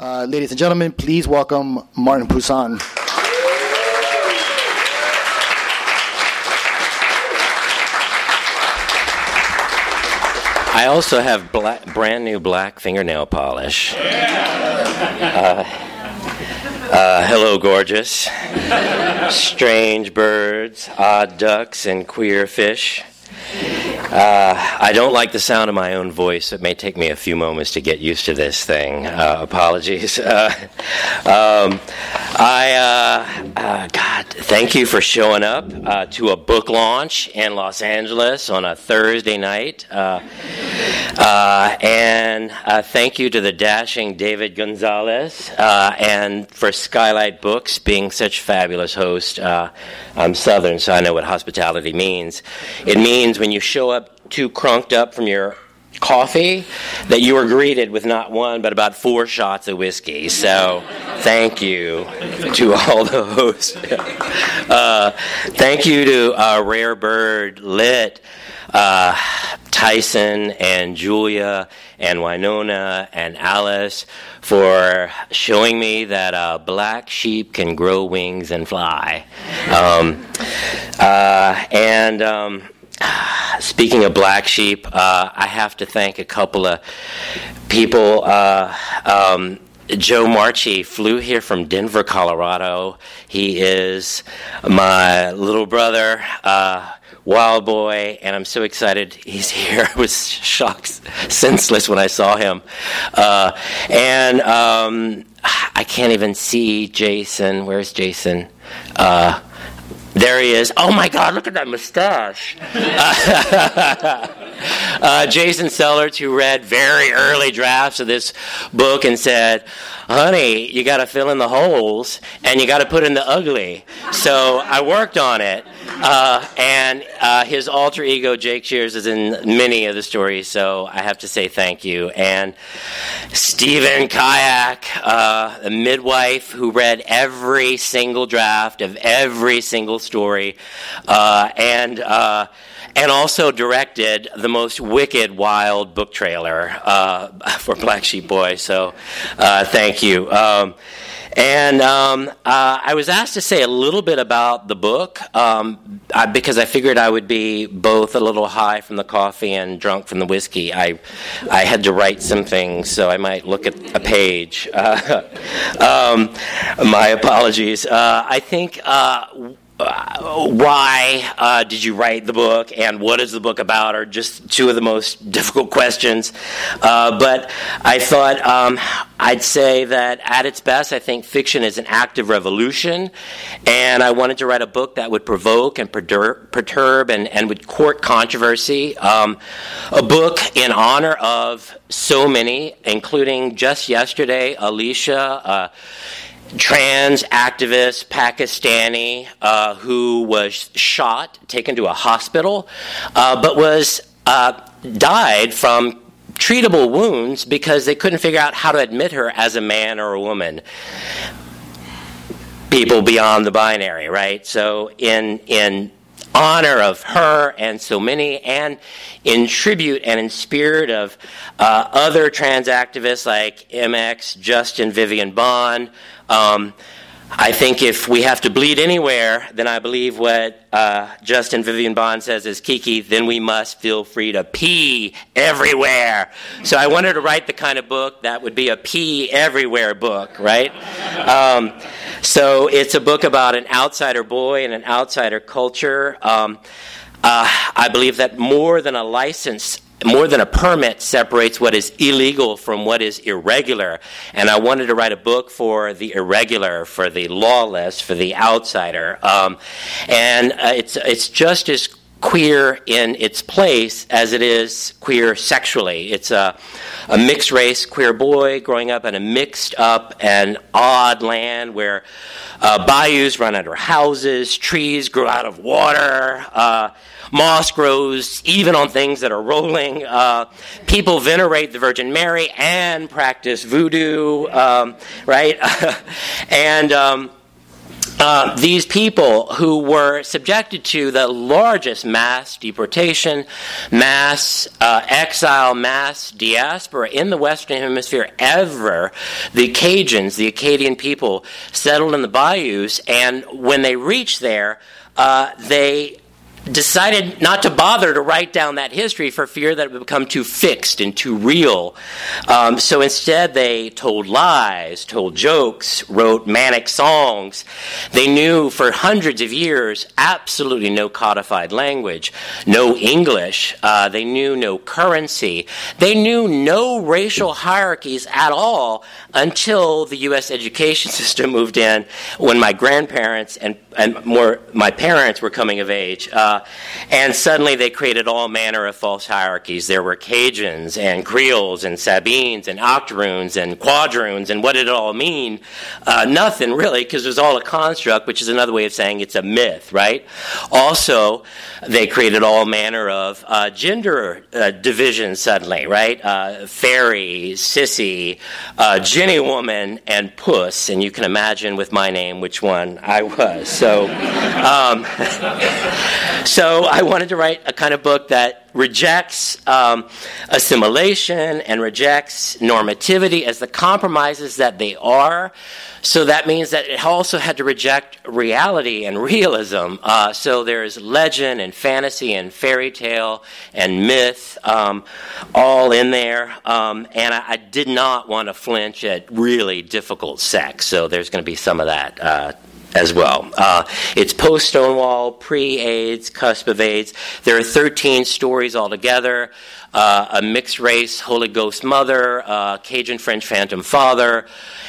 Uh, ladies and gentlemen, please welcome Martin Pousson. I also have black, brand new black fingernail polish. Uh, uh, hello, gorgeous. Strange birds, odd ducks, and queer fish. Uh, I don't like the sound of my own voice. It may take me a few moments to get used to this thing. Uh, apologies. Uh, um, I, uh, uh, God, thank you for showing up uh, to a book launch in Los Angeles on a Thursday night. and thank you to the dashing David Gonzalez and for Skylight Books being such fabulous host. I'm Southern, so I know what hospitality means. It means when you show up too crunked up from your coffee that you were greeted with not one but about four shots of whiskey. So thank you to all those. Uh, thank you to uh, Rare Bird Lit. Uh, Tyson and Julia and Winona and Alice for showing me that a black sheep can grow wings and fly. Um, uh, and um, Speaking of black sheep, uh, I have to thank a couple of people. Uh, um, Joe Marchi flew here from Denver, Colorado. He is my little brother, uh, Wild Boy, and I'm so excited he's here. I was shocked, senseless when I saw him. Uh, and um, I can't even see Jason. Where's Jason? Uh, there he is. Oh my God, look at that mustache. uh, Jason Sellards, who read very early drafts of this book and said, honey, you got to fill in the holes and you got to put in the ugly. So I worked on it. Uh, and uh, his alter ego, Jake Shears, is in many of the stories, so I have to say thank you. And Stephen Kayak, uh, a midwife who read every single draft of every single story, uh, and uh, and also directed the most wicked, wild book trailer uh, for Black Sheep Boy. So, thank you. Um, and um, uh, I was asked to say a little bit about the book um, I, because I figured I would be both a little high from the coffee and drunk from the whiskey. I, I had to write some things, so I might look at a page. Um, my apologies. Uh, I think uh, why uh, did you write the book and what is the book about are just two of the most difficult questions. Uh, but I thought um, I'd say that at its best, I think fiction is an active revolution. And I wanted to write a book that would provoke and perturb and, and would court controversy. Um, a book in honor of so many, including just yesterday, Alicia uh, trans activist Pakistani uh, who was shot, taken to a hospital, uh, but was uh, died from treatable wounds because they couldn't figure out how to admit her as a man or a woman. People beyond the binary, right? So in in honor of her and so many, and in tribute and in spirit of uh, other trans activists like MX, Justin Vivian Bond, um, I think if we have to bleed anywhere, then I believe what uh, Justin Vivian Bond says is Kiki, then we must feel free to pee everywhere. So I wanted to write the kind of book that would be a pee everywhere book, right? Um, so it's a book about an outsider boy and an outsider culture. Um, uh, I believe that more than a license more than a permit separates what is illegal from what is irregular. And I wanted to write a book for the irregular, for the lawless, for the outsider. Um, and uh, it's, it's just as queer in its place as it is queer sexually. It's a, a mixed race queer boy growing up in a mixed up and odd land where uh, bayous run under houses, trees grow out of water. Uh, Moss grows even on things that are rolling. Uh, people venerate the Virgin Mary and practice voodoo, um, right? and um, uh, these people who were subjected to the largest mass deportation, mass uh, exile, mass diaspora in the Western Hemisphere ever, the Cajuns, the Acadian people, settled in the bayous, and when they reached there, uh, they decided not to bother to write down that history for fear that it would become too fixed and too real. Um, so instead, they told lies, told jokes, wrote manic songs. They knew for hundreds of years absolutely no codified language, no English. Uh, they knew no currency. They knew no racial hierarchies at all until the U.S. education system moved in when my grandparents and, and more my parents were coming of age. Uh, and suddenly they created all manner of false hierarchies. There were Cajuns and Creoles and Sabines and Octoroons and Quadroons, and what did it all mean? Uh, nothing really, because it was all a construct, which is another way of saying it's a myth, right? Also, they created all manner of uh, gender uh, divisions suddenly, right? Uh, fairy, sissy, uh, Jenny woman, and puss, and you can imagine with my name which one I was. So, um, so I wanted to write a kind of book that rejects um, assimilation and rejects normativity as the compromises that they are. So that means that it also had to reject reality and realism. Uh, so there's legend and fantasy and fairy tale and myth um, all in there. Um, and I, I, did not want to flinch at really difficult sex. So there's going to be some of that uh, as well. Uh, it's post Stonewall, pre AIDS, cusp of AIDS. There are 13 stories altogether. Uh, a mixed race Holy Ghost mother, uh, Cajun French phantom father,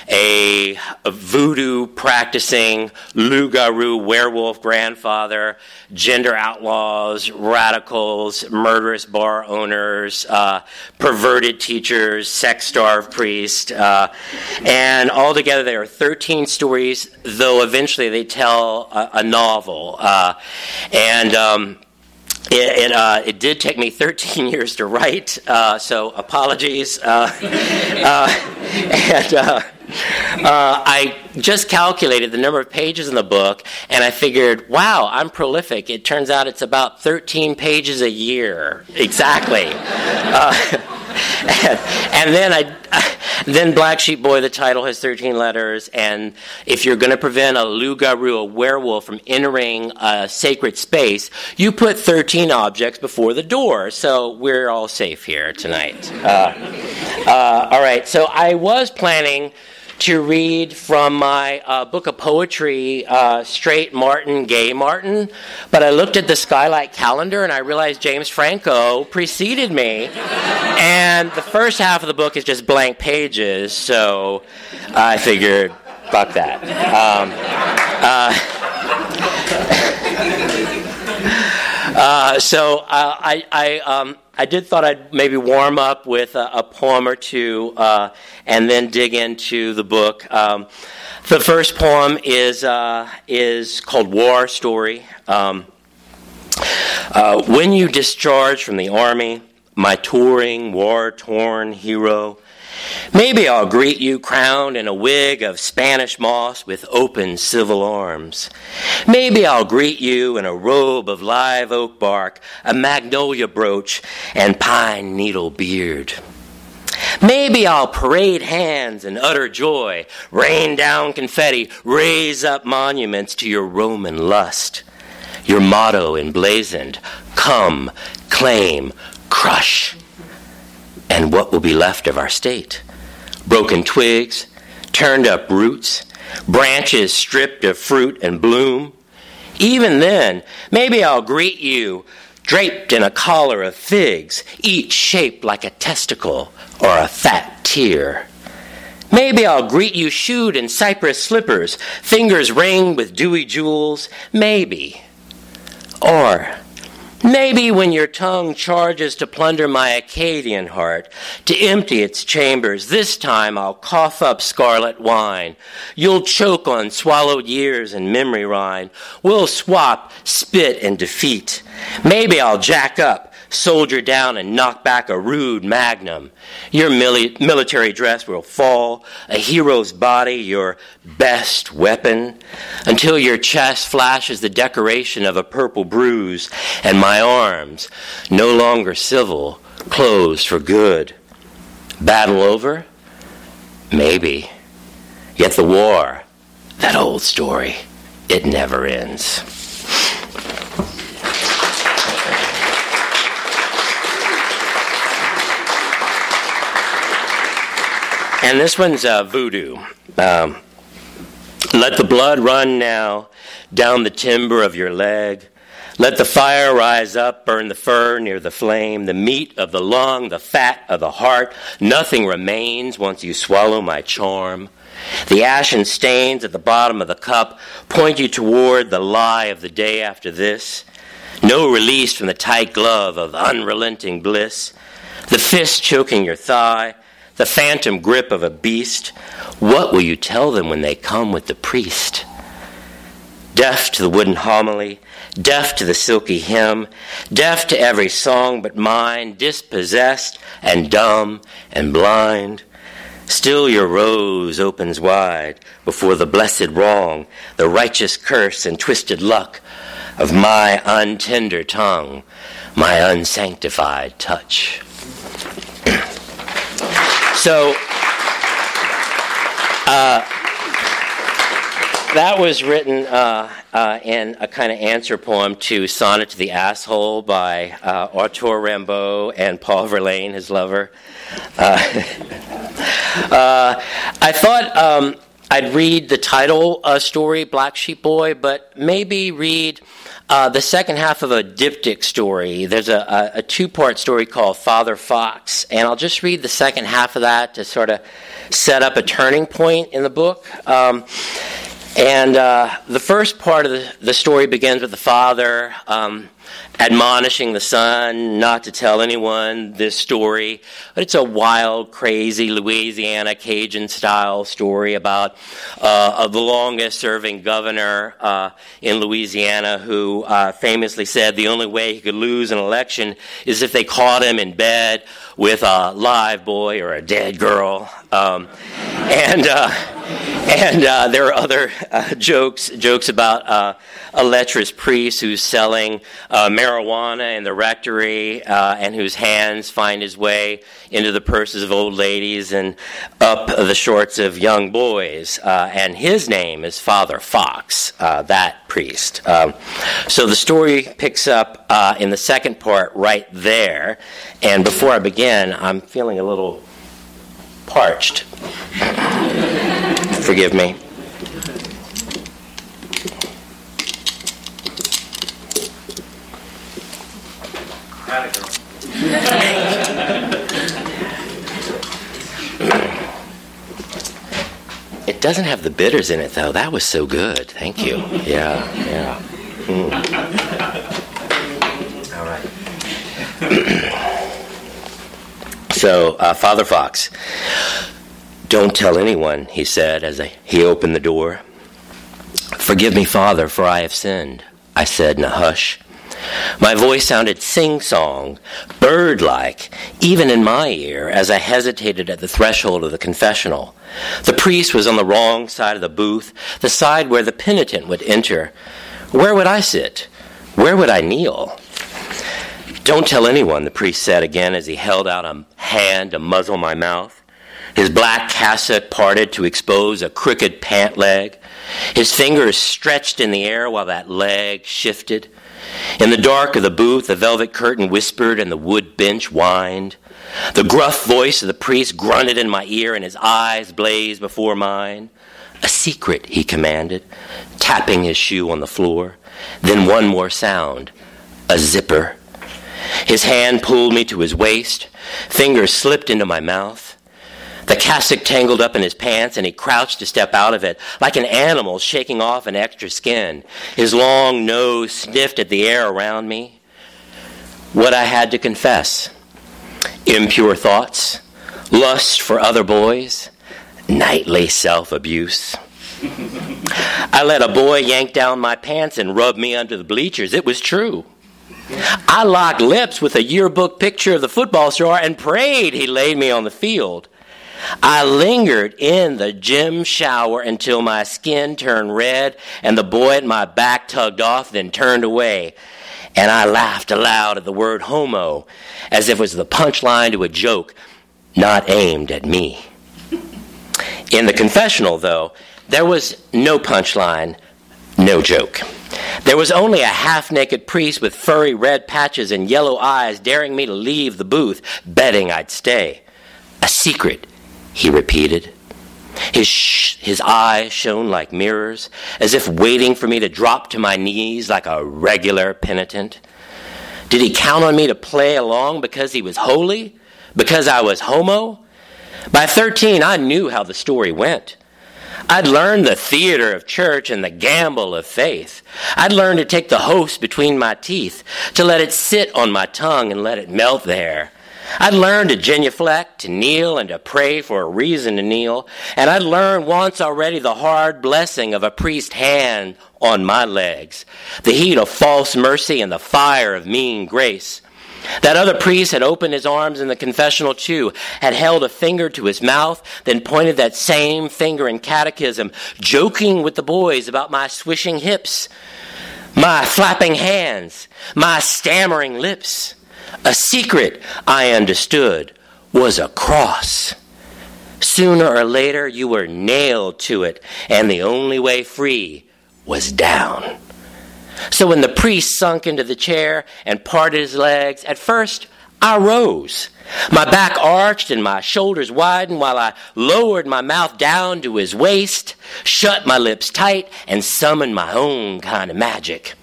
a, a voodoo practicing loup-garou werewolf grandfather, gender outlaws, radicals, murderous bar owners, uh, perverted teachers, sex starved priest, uh, and altogether there are 13 stories, though eventually they tell a, a novel. Uh, and um, it, it, uh, it, did take me 13 years to write, uh, so apologies. Uh, uh and uh, uh, I just calculated the number of pages in the book, and I figured, wow, I'm prolific. It turns out it's about 13 pages a year. Exactly. and, and, then I, then Black Sheep Boy, the title has 13 letters, and if you're going to prevent a loup-garou, a werewolf, from entering a sacred space, you put 13 objects before the door. So we're all safe here tonight. Uh, uh, all right. So I was planning to read from my uh, book of poetry, uh, Straight Martin, Gay Martin. But I looked at the Skylight calendar and I realized James Franco preceded me. and the first half of the book is just blank pages, so I figured, fuck that. Um, uh, uh, so uh, I, I um, I did thought I'd maybe warm up with a, a poem or two uh, and then dig into the book. Um, the first poem is uh, is called War Story. Um, uh, when you discharge from the army, my touring, war torn hero, Maybe I'll greet you crowned in a wig of Spanish moss with open civil arms. Maybe I'll greet you in a robe of live oak bark, a magnolia brooch, and pine needle beard. Maybe I'll parade hands in utter joy, rain down confetti, raise up monuments to your Roman lust. Your motto emblazoned come, claim, crush and what will be left of our state? Broken twigs, turned up roots, branches stripped of fruit and bloom. Even then, maybe I'll greet you draped in a collar of figs, each shaped like a testicle or a fat tear. Maybe I'll greet you shoed in cypress slippers, fingers ringed with dewy jewels. Maybe. Or Maybe when your tongue charges to plunder my Acadian heart, to empty its chambers, this time I'll cough up scarlet wine. You'll choke on swallowed years and memory rhyme. We'll swap spit and defeat. Maybe I'll jack up, soldier down and knock back a rude magnum. Your mili- military dress will fall, a hero's body, your best weapon, until your chest flashes the decoration of a purple bruise, and my arms, no longer civil, closed for good. Battle over? Maybe. Yet the war, that old story, it never ends. And this one's uh, voodoo. Um, let the blood run now down the timber of your leg. Let the fire rise up, burn the fur near the flame, the meat of the lung, the fat of the heart. Nothing remains once you swallow my charm. The ashen stains at the bottom of the cup point you toward the lie of the day after this. No release from the tight glove of unrelenting bliss. The fist choking your thigh, the phantom grip of a beast. What will you tell them when they come with the priest? Deaf to the wooden homily, deaf to the silky hymn, deaf to every song but mine, dispossessed and dumb and blind. Still your rose opens wide before the blessed wrong, the righteous curse and twisted luck of my untender tongue, my unsanctified touch. So, uh, that was written uh, uh, in a kind of answer poem to Sonnet to the Asshole by uh, Arthur Rimbaud and Paul Verlaine, his lover. Uh, uh, I thought um, I'd read the title uh, story, Black Sheep Boy, but maybe read uh, the second half of a diptych story. There's a, a, a two part story called Father Fox, and I'll just read the second half of that to sort of set up a turning point in the book. Um, and uh, the first part of the, the, story begins with the father um, admonishing the son not to tell anyone this story. But it's a wild, crazy Louisiana Cajun style story about uh, the longest serving governor uh, in Louisiana who uh, famously said the only way he could lose an election is if they caught him in bed with a live boy or a dead girl. Um, and uh, and uh, there are other uh, jokes jokes about uh, a lecherous priest who's selling uh, marijuana in the rectory uh, and whose hands find his way into the purses of old ladies and up the shorts of young boys. and his name is Father Fox, that priest. Um, so the story picks up in the second part right there. And before I begin, I'm feeling a little parched. Forgive me. It doesn't have the bitters in it, though. That was so good. Thank you. Yeah, yeah. Mm. All right. So, uh, Father Fox, don't tell anyone, he said as he opened the door. Forgive me, Father, for I have sinned, I said in a hush. My voice sounded sing song, bird like, even in my ear, as I hesitated at the threshold of the confessional. The priest was on the wrong side of the booth, the side where the penitent would enter. Where would I sit? Where would I kneel? Don't tell anyone, the priest said again as he held out a hand to muzzle my mouth. His black cassock parted to expose a crooked pant leg. His fingers stretched in the air while that leg shifted. In the dark of the booth, the velvet curtain whispered and the wood bench whined. The gruff voice of the priest grunted in my ear and his eyes blazed before mine. A secret, he commanded, tapping his shoe on the floor. Then one more sound a zipper. His hand pulled me to his waist. Fingers slipped into my mouth. The cassock tangled up in his pants, and he crouched to step out of it, like an animal shaking off an extra skin. His long nose sniffed at the air around me. What I had to confess impure thoughts, lust for other boys, nightly self abuse. I let a boy yank down my pants and rub me under the bleachers. It was true. I locked lips with a yearbook picture of the football star and prayed he laid me on the field. I lingered in the gym shower until my skin turned red and the boy at my back tugged off, then turned away. And I laughed aloud at the word homo as if it was the punchline to a joke not aimed at me. In the confessional, though, there was no punchline, no joke. There was only a half naked priest with furry red patches and yellow eyes daring me to leave the booth, betting I'd stay. A secret, he repeated. His, sh- his eyes shone like mirrors, as if waiting for me to drop to my knees like a regular penitent. Did he count on me to play along because he was holy? Because I was homo? By 13, I knew how the story went. I'd learned the theater of church and the gamble of faith. I'd learned to take the host between my teeth, to let it sit on my tongue and let it melt there. I'd learned to genuflect, to kneel, and to pray for a reason to kneel. And I'd learned once already the hard blessing of a priest's hand on my legs, the heat of false mercy and the fire of mean grace. That other priest had opened his arms in the confessional too, had held a finger to his mouth, then pointed that same finger in catechism, joking with the boys about my swishing hips, my flapping hands, my stammering lips. A secret, I understood, was a cross. Sooner or later, you were nailed to it, and the only way free was down. So when the priest sunk into the chair and parted his legs, at first I rose. My back arched and my shoulders widened while I lowered my mouth down to his waist, shut my lips tight, and summoned my own kind of magic.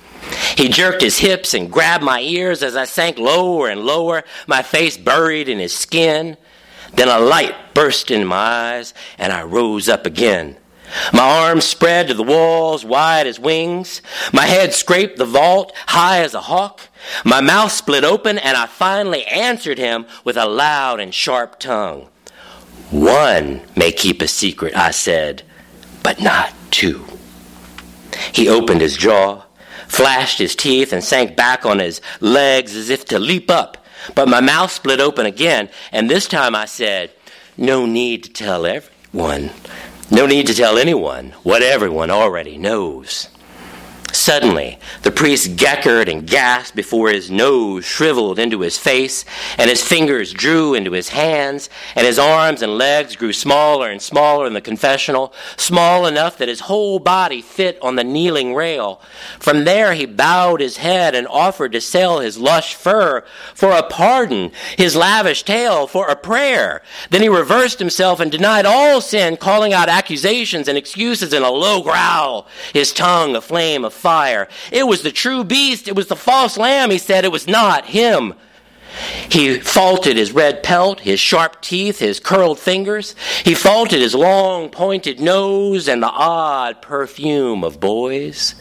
He jerked his hips and grabbed my ears as I sank lower and lower, my face buried in his skin. Then a light burst in my eyes, and I rose up again. My arms spread to the walls, wide as wings. My head scraped the vault, high as a hawk. My mouth split open, and I finally answered him with a loud and sharp tongue. One may keep a secret, I said, but not two. He opened his jaw, flashed his teeth, and sank back on his legs as if to leap up. But my mouth split open again, and this time I said, No need to tell everyone. No need to tell anyone what everyone already knows. Suddenly, the priest geckered and gasped before his nose shriveled into his face, and his fingers drew into his hands, and his arms and legs grew smaller and smaller in the confessional, small enough that his whole body fit on the kneeling rail. From there, he bowed his head and offered to sell his lush fur for a pardon, his lavish tail for a prayer. Then he reversed himself and denied all sin, calling out accusations and excuses in a low growl, his tongue a flame of fire. It was the true beast. It was the false lamb. He said it was not him. He faulted his red pelt, his sharp teeth, his curled fingers. He faulted his long pointed nose and the odd perfume of boys.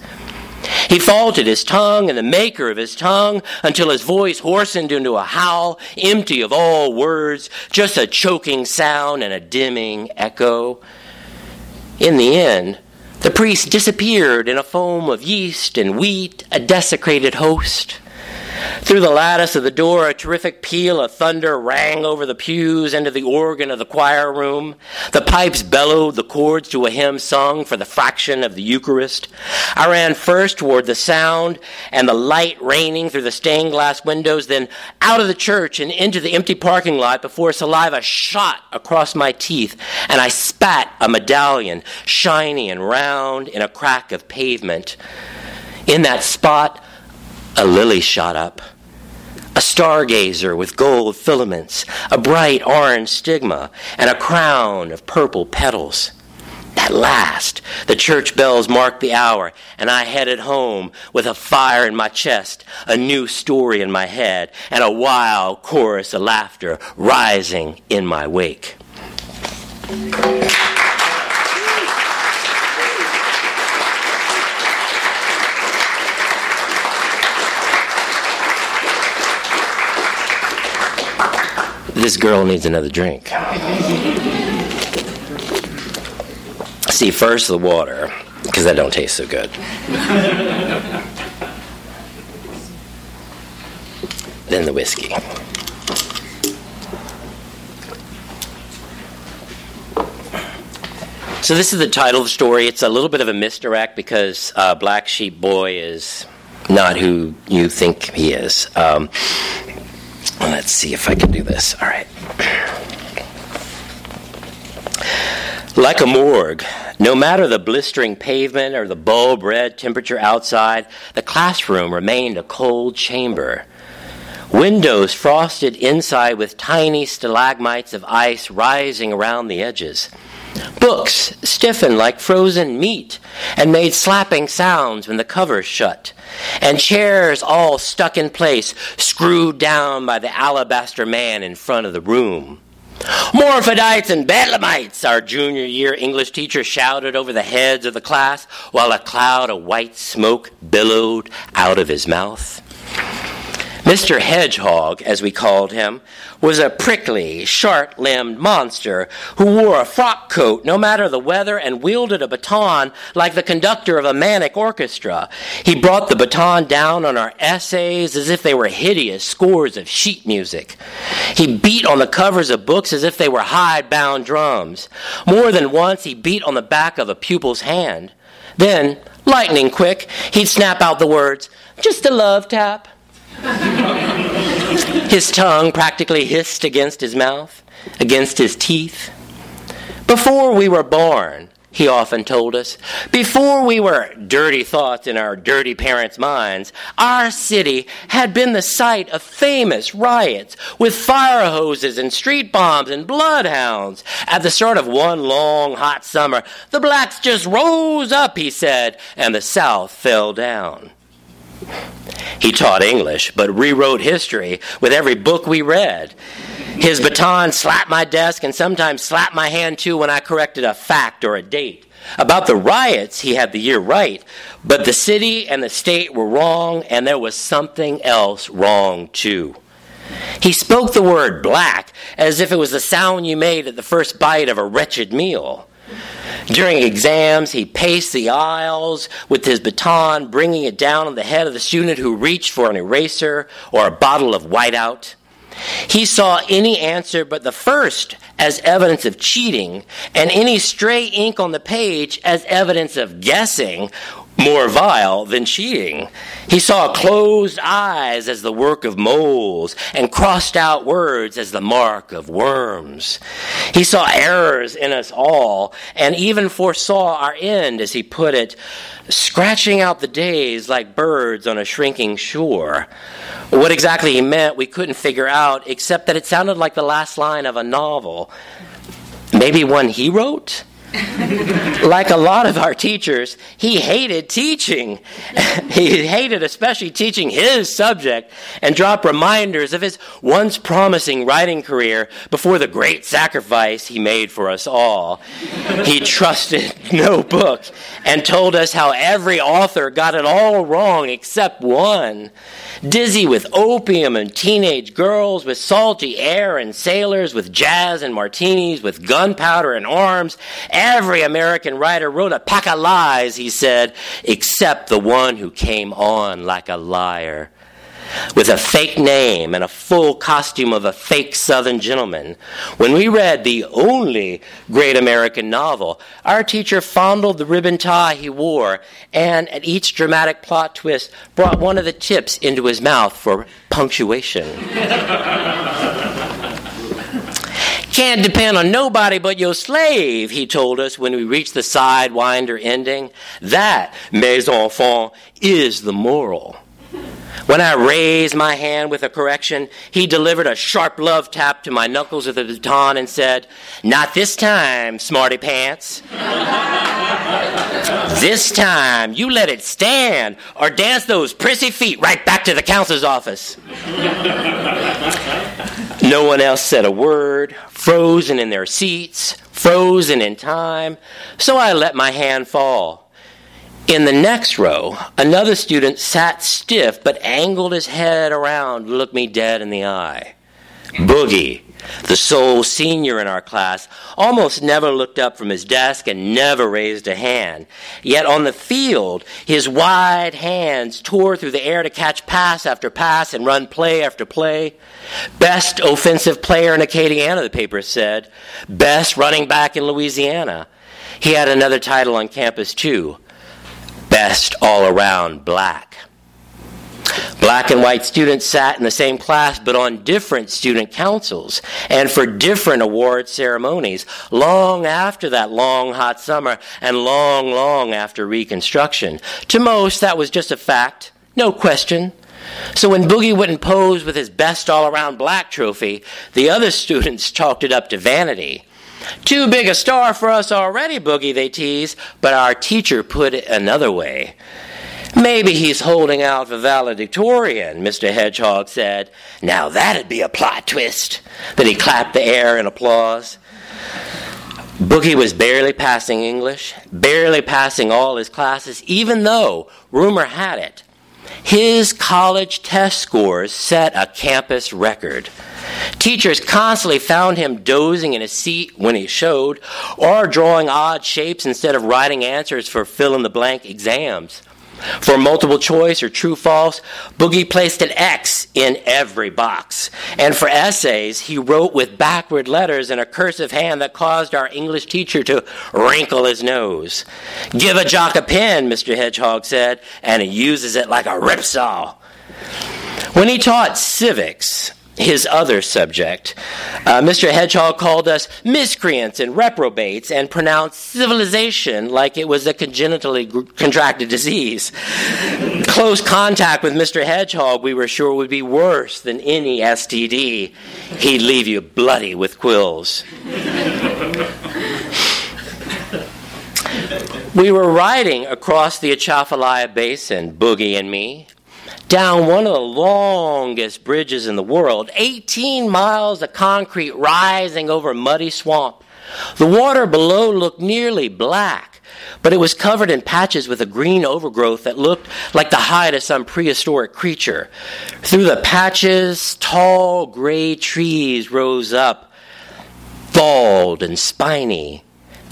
He faulted his tongue and the maker of his tongue until his voice hoarsened into a howl, empty of all words, just a choking sound and a dimming echo. In the end, the priest disappeared in a foam of yeast and wheat, a desecrated host. Through the lattice of the door, a terrific peal of thunder rang over the pews into the organ of the choir room. The pipes bellowed the chords to a hymn sung for the fraction of the Eucharist. I ran first toward the sound and the light raining through the stained glass windows, then out of the church and into the empty parking lot before saliva shot across my teeth, and I spat a medallion, shiny and round, in a crack of pavement. In that spot, a lily shot up, a stargazer with gold filaments, a bright orange stigma, and a crown of purple petals. At last, the church bells marked the hour, and I headed home with a fire in my chest, a new story in my head, and a wild chorus of laughter rising in my wake. This girl needs another drink. See, first the water, because that don't taste so good. then the whiskey. So this is the title of the story. It's a little bit of a misdirect because uh, Black Sheep Boy is not who you think he is. Um, let's see if I can do this. All right. Like a morgue, no matter the blistering pavement or the bulb red temperature outside, the classroom remained a cold chamber. Windows frosted inside with tiny stalagmites of ice rising around the edges. Books stiffened like frozen meat and made slapping sounds when the covers shut. And chairs all stuck in place, screwed down by the alabaster man in front of the room. Morphidites and Bedlamites, our junior year English teacher shouted over the heads of the class while a cloud of white smoke billowed out of his mouth. Mr. Hedgehog, as we called him, was a prickly, short limbed monster who wore a frock coat no matter the weather and wielded a baton like the conductor of a manic orchestra. He brought the baton down on our essays as if they were hideous scores of sheet music. He beat on the covers of books as if they were hide bound drums. More than once, he beat on the back of a pupil's hand. Then, lightning quick, he'd snap out the words, just a love tap. his tongue practically hissed against his mouth, against his teeth. Before we were born, he often told us, before we were dirty thoughts in our dirty parents' minds, our city had been the site of famous riots with fire hoses and street bombs and bloodhounds. At the start of one long hot summer, the blacks just rose up, he said, and the South fell down. He taught English, but rewrote history with every book we read. His baton slapped my desk and sometimes slapped my hand too when I corrected a fact or a date. About the riots, he had the year right, but the city and the state were wrong, and there was something else wrong too. He spoke the word black as if it was the sound you made at the first bite of a wretched meal. During exams, he paced the aisles with his baton, bringing it down on the head of the student who reached for an eraser or a bottle of whiteout. He saw any answer but the first as evidence of cheating, and any stray ink on the page as evidence of guessing more vile than cheating. He saw closed eyes as the work of moles and crossed out words as the mark of worms. He saw errors in us all and even foresaw our end, as he put it, scratching out the days like birds on a shrinking shore. What exactly he meant, we couldn't figure out, except that it sounded like the last line of a novel. Maybe one he wrote? Like a lot of our teachers, he hated teaching. he hated especially teaching his subject and dropped reminders of his once promising writing career before the great sacrifice he made for us all. he trusted no book and told us how every author got it all wrong except one. Dizzy with opium and teenage girls, with salty air and sailors, with jazz and martinis, with gunpowder and arms. Every American writer wrote a pack of lies, he said, except the one who came on like a liar with a fake name and a full costume of a fake Southern gentleman. When we read the only great American novel, our teacher fondled the ribbon tie he wore and at each dramatic plot twist brought one of the tips into his mouth for punctuation. Can't depend on nobody but your slave, he told us when we reached the sidewinder ending. That, mes enfants, is the moral. When I raised my hand with a correction, he delivered a sharp love tap to my knuckles with a baton and said, Not this time, smarty pants. this time, you let it stand or dance those prissy feet right back to the counselor's office. No one else said a word, frozen in their seats, frozen in time, so I let my hand fall. In the next row, another student sat stiff but angled his head around to look me dead in the eye. Boogie, the sole senior in our class, almost never looked up from his desk and never raised a hand. Yet on the field, his wide hands tore through the air to catch pass after pass and run play after play. Best offensive player in Acadiana, the paper said. Best running back in Louisiana. He had another title on campus, too. Best all around black. Black and white students sat in the same class but on different student councils and for different award ceremonies long after that long hot summer and long, long after Reconstruction. To most, that was just a fact, no question. So when Boogie wouldn't pose with his best all around black trophy, the other students chalked it up to vanity. Too big a star for us already, Boogie, they teased, but our teacher put it another way. Maybe he's holding out for valedictorian, Mr. Hedgehog said. Now that'd be a plot twist. Then he clapped the air in applause. Boogie was barely passing English, barely passing all his classes, even though, rumor had it, his college test scores set a campus record. Teachers constantly found him dozing in his seat when he showed, or drawing odd shapes instead of writing answers for fill in the blank exams. For multiple choice or true false, Boogie placed an X in every box. And for essays, he wrote with backward letters in a cursive hand that caused our English teacher to wrinkle his nose. Give a jock a pen, Mr. Hedgehog said, and he uses it like a ripsaw. When he taught civics, his other subject. Uh, Mr. Hedgehog called us miscreants and reprobates and pronounced civilization like it was a congenitally contracted disease. Close contact with Mr. Hedgehog, we were sure, would be worse than any STD. He'd leave you bloody with quills. we were riding across the Atchafalaya Basin, Boogie and me, down one of the longest bridges in the world, 18 miles of concrete rising over muddy swamp. The water below looked nearly black, but it was covered in patches with a green overgrowth that looked like the hide of some prehistoric creature. Through the patches, tall gray trees rose up, bald and spiny.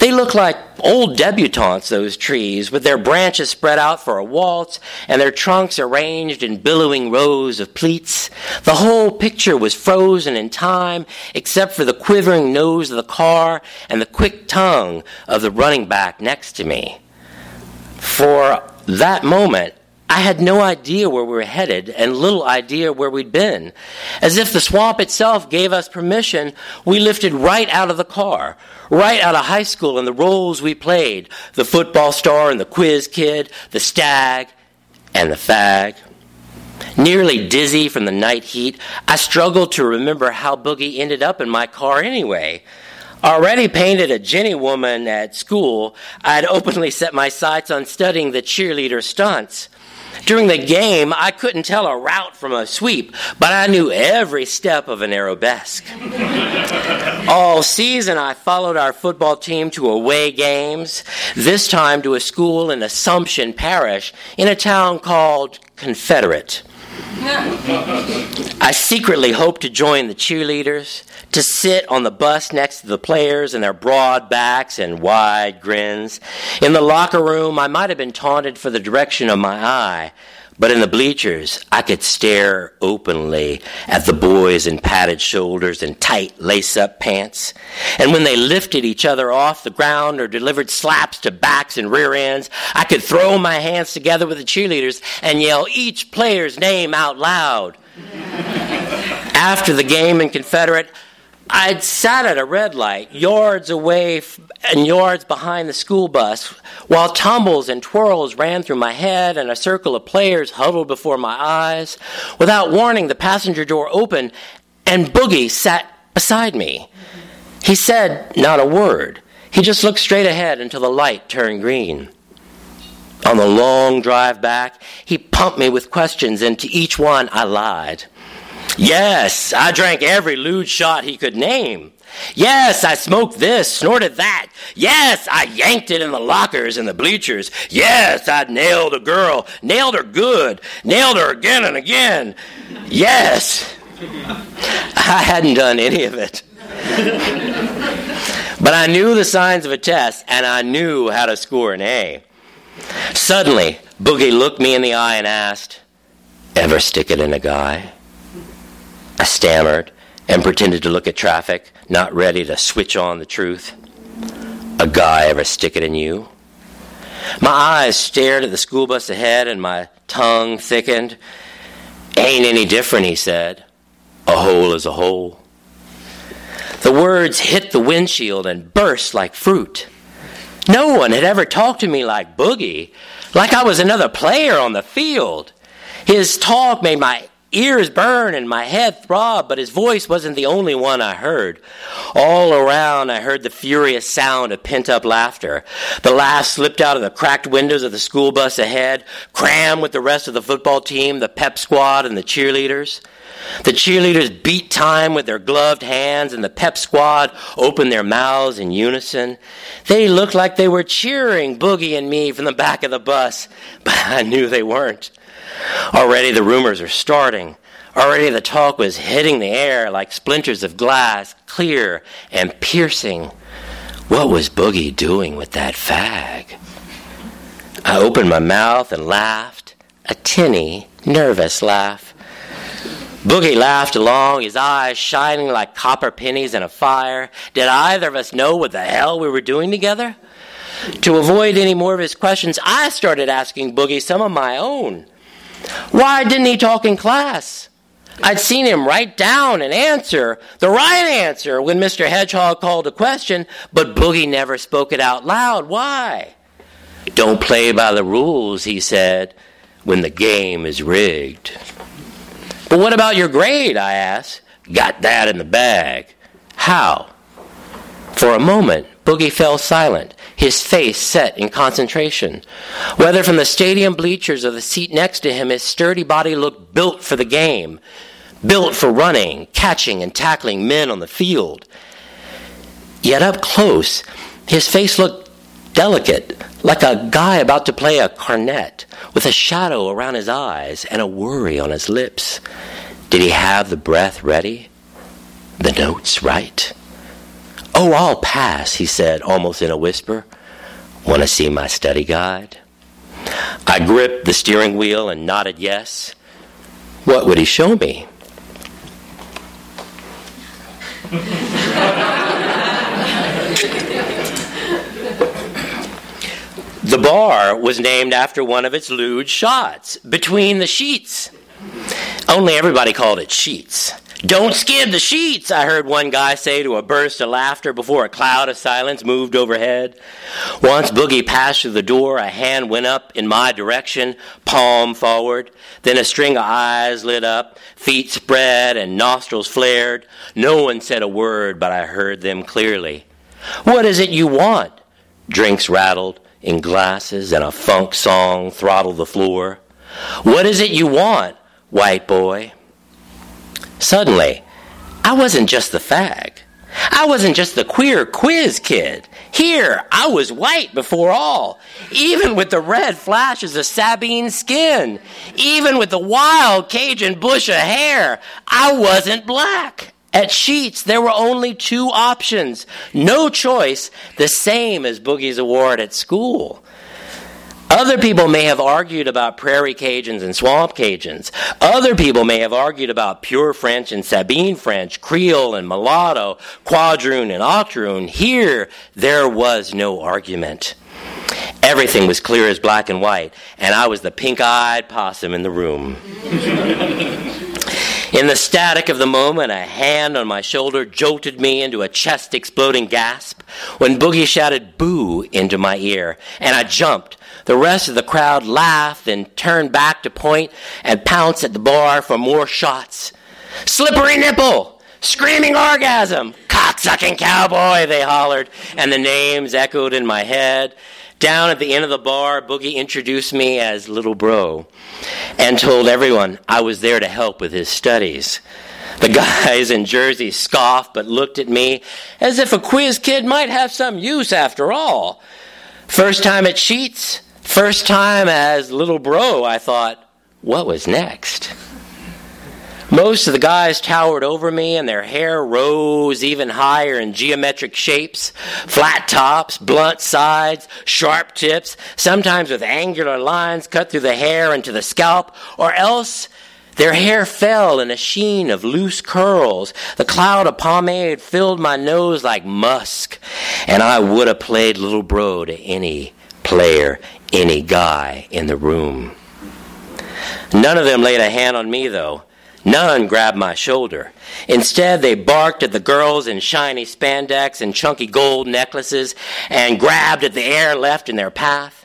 They look like old debutantes, those trees, with their branches spread out for a waltz and their trunks arranged in billowing rows of pleats. The whole picture was frozen in time, except for the quivering nose of the car and the quick tongue of the running back next to me. For that moment, I had no idea where we were headed and little idea where we'd been. As if the swamp itself gave us permission, we lifted right out of the car, right out of high school and the roles we played the football star and the quiz kid, the stag and the fag. Nearly dizzy from the night heat, I struggled to remember how Boogie ended up in my car anyway. Already painted a Jenny woman at school, I had openly set my sights on studying the cheerleader stunts. During the game, I couldn't tell a route from a sweep, but I knew every step of an arabesque. All season, I followed our football team to away games, this time to a school in Assumption Parish in a town called Confederate. I secretly hoped to join the cheerleaders, to sit on the bus next to the players and their broad backs and wide grins. In the locker room, I might have been taunted for the direction of my eye, but in the bleachers, I could stare openly at the boys in padded shoulders and tight lace up pants. And when they lifted each other off the ground or delivered slaps to backs and rear ends, I could throw my hands together with the cheerleaders and yell each player's name out loud. After the game in Confederate, I'd sat at a red light, yards away and yards behind the school bus, while tumbles and twirls ran through my head and a circle of players huddled before my eyes. Without warning, the passenger door opened and Boogie sat beside me. He said not a word. He just looked straight ahead until the light turned green. On the long drive back, he pumped me with questions, and to each one I lied. Yes, I drank every lewd shot he could name. Yes, I smoked this, snorted that. Yes, I yanked it in the lockers and the bleachers. Yes, I nailed a girl, nailed her good, nailed her again and again. Yes. I hadn't done any of it. but I knew the signs of a test, and I knew how to score an A. Suddenly, Boogie looked me in the eye and asked, Ever stick it in a guy? I stammered and pretended to look at traffic, not ready to switch on the truth. A guy ever stick it in you? My eyes stared at the school bus ahead and my tongue thickened. Ain't any different, he said. A hole is a hole. The words hit the windshield and burst like fruit. No one had ever talked to me like Boogie, like I was another player on the field. His talk made my ears burn and my head throb, but his voice wasn't the only one I heard. All around, I heard the furious sound of pent up laughter. The laugh slipped out of the cracked windows of the school bus ahead, crammed with the rest of the football team, the pep squad, and the cheerleaders. The cheerleaders beat time with their gloved hands, and the pep squad opened their mouths in unison. They looked like they were cheering Boogie and me from the back of the bus, but I knew they weren't. Already the rumors are starting. Already the talk was hitting the air like splinters of glass, clear and piercing. What was Boogie doing with that fag? I opened my mouth and laughed, a tinny, nervous laugh. Boogie laughed along, his eyes shining like copper pennies in a fire. Did either of us know what the hell we were doing together? To avoid any more of his questions, I started asking Boogie some of my own. Why didn't he talk in class? I'd seen him write down an answer, the right answer, when Mr. Hedgehog called a question, but Boogie never spoke it out loud. Why? Don't play by the rules, he said, when the game is rigged. But what about your grade? I asked. Got that in the bag. How? For a moment, Boogie fell silent, his face set in concentration. Whether from the stadium bleachers or the seat next to him, his sturdy body looked built for the game, built for running, catching, and tackling men on the field. Yet up close, his face looked delicate, like a guy about to play a cornet, with a shadow around his eyes and a worry on his lips. Did he have the breath ready? The notes right? Oh, I'll pass, he said, almost in a whisper. Want to see my study guide? I gripped the steering wheel and nodded yes. What would he show me? the bar was named after one of its lewd shots, Between the Sheets. Only everybody called it Sheets. Don't skid the sheets, I heard one guy say to a burst of laughter before a cloud of silence moved overhead. Once Boogie passed through the door, a hand went up in my direction, palm forward. Then a string of eyes lit up, feet spread, and nostrils flared. No one said a word, but I heard them clearly. What is it you want? Drinks rattled in glasses, and a funk song throttled the floor. What is it you want, white boy? Suddenly, I wasn't just the fag. I wasn't just the queer quiz kid. Here, I was white before all, even with the red flashes of Sabine skin, even with the wild Cajun bush of hair. I wasn't black. At Sheets, there were only two options. No choice, the same as Boogie's award at school. Other people may have argued about prairie Cajuns and swamp Cajuns. Other people may have argued about pure French and Sabine French, Creole and mulatto, quadroon and octoroon. Here, there was no argument. Everything was clear as black and white, and I was the pink eyed possum in the room. In the static of the moment, a hand on my shoulder jolted me into a chest exploding gasp when Boogie shouted boo into my ear, and I jumped, the rest of the crowd laughed and turned back to point and pounce at the bar for more shots. Slippery nipple! Screaming orgasm! Cocksucking cowboy, they hollered, and the names echoed in my head. Down at the end of the bar, Boogie introduced me as Little Bro and told everyone I was there to help with his studies. The guys in Jersey scoffed but looked at me as if a quiz kid might have some use after all. First time at Sheets, First time as little bro, I thought, what was next? Most of the guys towered over me, and their hair rose even higher in geometric shapes flat tops, blunt sides, sharp tips, sometimes with angular lines cut through the hair into the scalp, or else their hair fell in a sheen of loose curls. The cloud of pomade filled my nose like musk, and I would have played little bro to any player, any guy in the room. None of them laid a hand on me, though. None grabbed my shoulder. Instead, they barked at the girls in shiny spandex and chunky gold necklaces and grabbed at the air left in their path.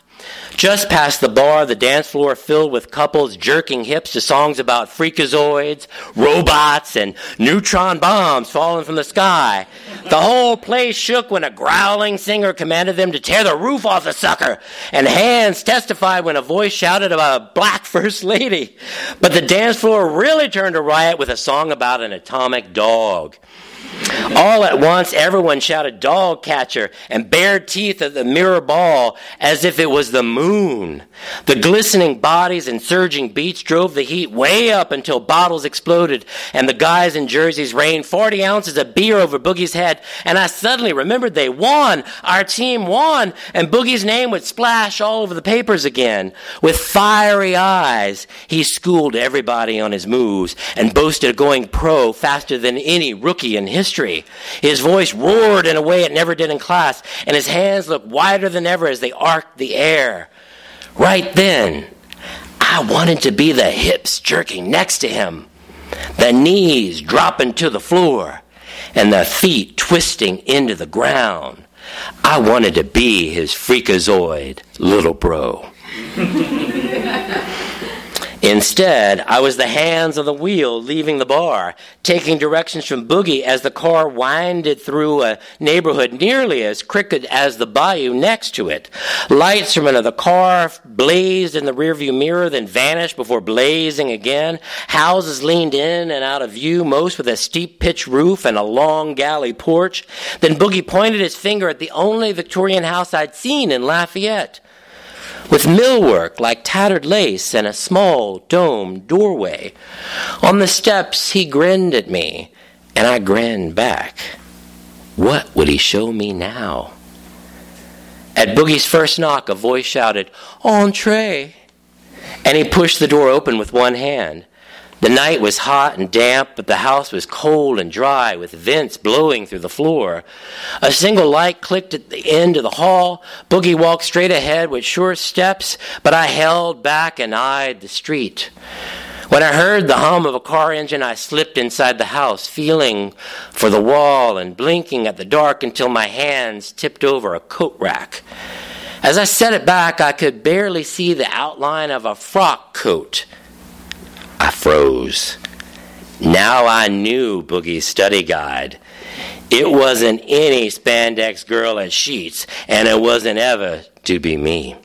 Just past the bar, the dance floor filled with couples jerking hips to songs about freakazoids, robots, and neutron bombs falling from the sky. The whole place shook when a growling singer commanded them to tear the roof off the sucker, and hands testified when a voice shouted about a black first lady. But the dance floor really turned to riot with a song about an atomic dog. All at once, everyone shouted dog catcher and bared teeth at the mirror ball as if it was the moon. The glistening bodies and surging beats drove the heat way up until bottles exploded and the guys in jerseys rained 40 ounces of beer over Boogie's head. And I suddenly remembered they won. Our team won. And Boogie's name would splash all over the papers again. With fiery eyes, he schooled everybody on his moves and boasted of going pro faster than any rookie in history history. His voice roared in a way it never did in class, and his hands looked wider than ever as they arced the air. Right then, I wanted to be the hips jerking next to him, the knees dropping to the floor, and the feet twisting into the ground. I wanted to be his freakazoid little bro. Instead, I was the hands on the wheel leaving the bar, taking directions from Boogie as the car winded through a neighborhood nearly as crooked as the bayou next to it. Lights from another car blazed in the rearview mirror, then vanished before blazing again. Houses leaned in and out of view, most with a steep pitch roof and a long galley porch. Then Boogie pointed his finger at the only Victorian house I'd seen in Lafayette with millwork like tattered lace and a small domed doorway. On the steps, he grinned at me, and I grinned back. What would he show me now? At Boogie's first knock, a voice shouted, Entree! And he pushed the door open with one hand. The night was hot and damp, but the house was cold and dry, with vents blowing through the floor. A single light clicked at the end of the hall. Boogie walked straight ahead with sure steps, but I held back and eyed the street. When I heard the hum of a car engine, I slipped inside the house, feeling for the wall and blinking at the dark until my hands tipped over a coat rack. As I set it back, I could barely see the outline of a frock coat I froze. Now I knew Boogie's study guide. It wasn't any spandex girl at Sheets, and it wasn't ever to be me.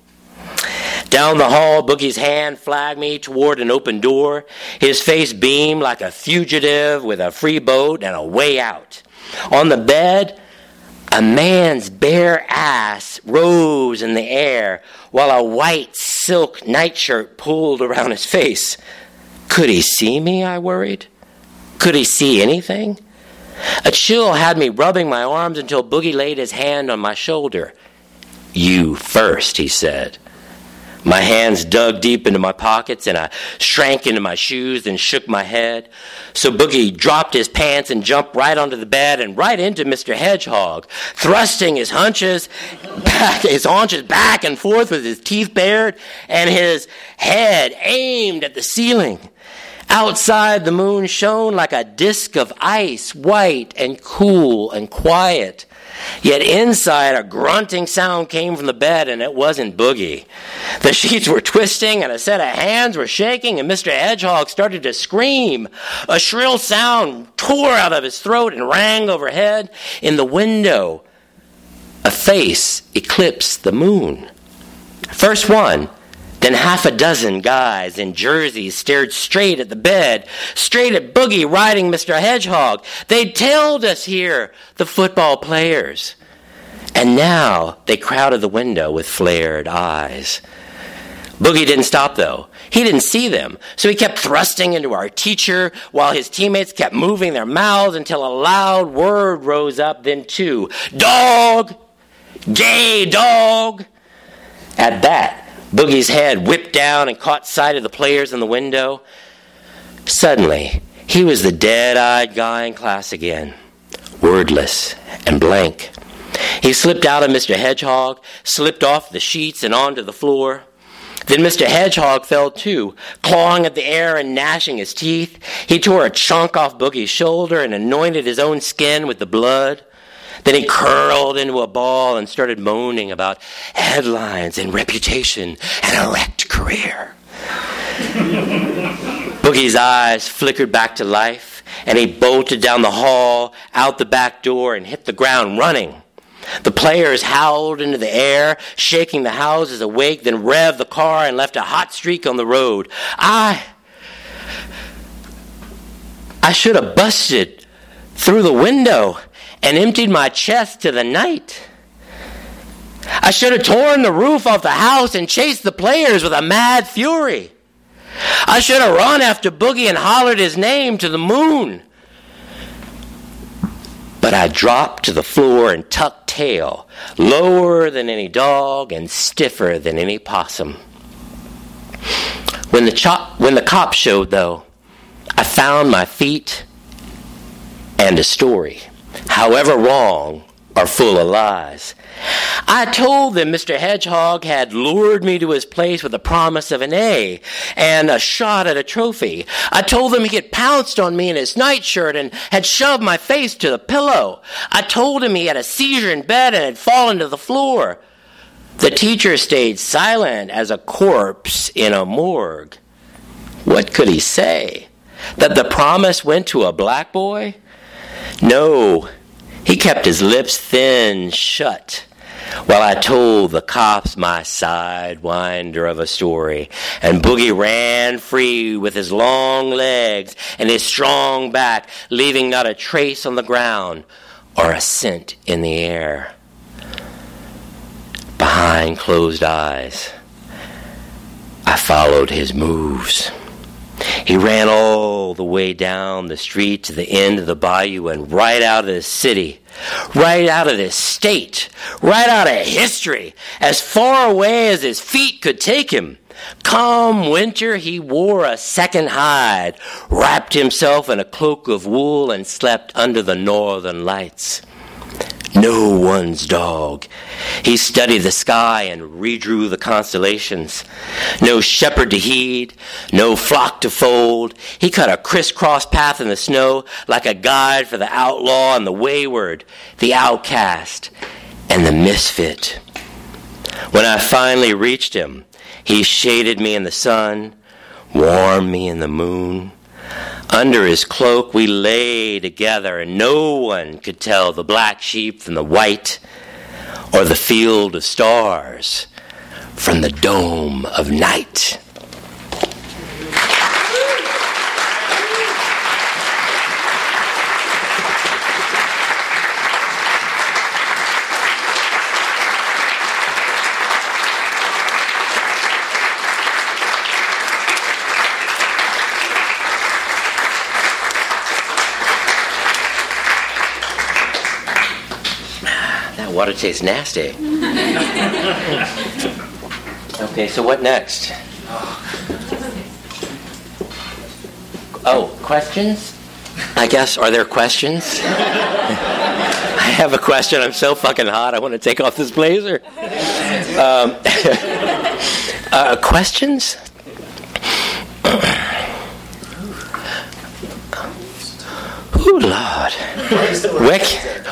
Down the hall, Boogie's hand flagged me toward an open door. His face beamed like a fugitive with a free boat and a way out. On the bed, a man's bare ass rose in the air while a white silk nightshirt pulled around his face. Could he see me? I worried. Could he see anything? A chill had me rubbing my arms until Boogie laid his hand on my shoulder. You first, he said. My hands dug deep into my pockets and I shrank into my shoes and shook my head. So Boogie dropped his pants and jumped right onto the bed and right into Mr. Hedgehog, thrusting his hunches back, his haunches back and forth with his teeth bared and his head aimed at the ceiling. Outside, the moon shone like a disk of ice, white and cool and quiet. Yet inside, a grunting sound came from the bed, and it wasn't Boogie. The sheets were twisting, and a set of hands were shaking, and Mr. Hedgehog started to scream. A shrill sound tore out of his throat and rang overhead. In the window, a face eclipsed the moon. First one, then half a dozen guys in jerseys stared straight at the bed, straight at Boogie riding Mr. Hedgehog. They'd tailed us here, the football players. And now they crowded the window with flared eyes. Boogie didn't stop though. He didn't see them, so he kept thrusting into our teacher while his teammates kept moving their mouths until a loud word rose up, then two Dog! Gay dog! At that, Boogie's head whipped down and caught sight of the players in the window. Suddenly, he was the dead eyed guy in class again, wordless and blank. He slipped out of Mr. Hedgehog, slipped off the sheets and onto the floor. Then Mr. Hedgehog fell too, clawing at the air and gnashing his teeth. He tore a chunk off Boogie's shoulder and anointed his own skin with the blood. Then he curled into a ball and started moaning about headlines and reputation and a wrecked career. Boogie's eyes flickered back to life, and he bolted down the hall, out the back door, and hit the ground running. The players howled into the air, shaking the houses awake, then revved the car and left a hot streak on the road. I. I should have busted through the window and emptied my chest to the night. I should have torn the roof off the house and chased the players with a mad fury. I should have run after Boogie and hollered his name to the moon. But I dropped to the floor and tucked tail, lower than any dog and stiffer than any possum. When the, chop, when the cop showed, though, I found my feet and a story, however wrong or full of lies. I told them Mr. Hedgehog had lured me to his place with the promise of an A and a shot at a trophy. I told them he had pounced on me in his nightshirt and had shoved my face to the pillow. I told him he had a seizure in bed and had fallen to the floor. The teacher stayed silent as a corpse in a morgue. What could he say? That the promise went to a black boy? No, he kept his lips thin shut while I told the cops my sidewinder of a story. And Boogie ran free with his long legs and his strong back, leaving not a trace on the ground or a scent in the air. Behind closed eyes, I followed his moves. He ran all the way down the street to the end of the bayou and right out of the city, right out of this state, right out of history, as far away as his feet could take him. Come winter, he wore a second hide, wrapped himself in a cloak of wool, and slept under the northern lights no one's dog. He studied the sky and redrew the constellations. No shepherd to heed, no flock to fold. He cut a crisscross path in the snow like a guide for the outlaw and the wayward, the outcast, and the misfit. When I finally reached him, he shaded me in the sun, warmed me in the moon. Under his cloak we lay together, and no one could tell the black sheep from the white, or the field of stars from the dome of night. Water tastes nasty. okay, so what next? Oh, questions? I guess. Are there questions? I have a question. I'm so fucking hot. I want to take off this blazer. Um, uh, questions? Oh Lord. Wick,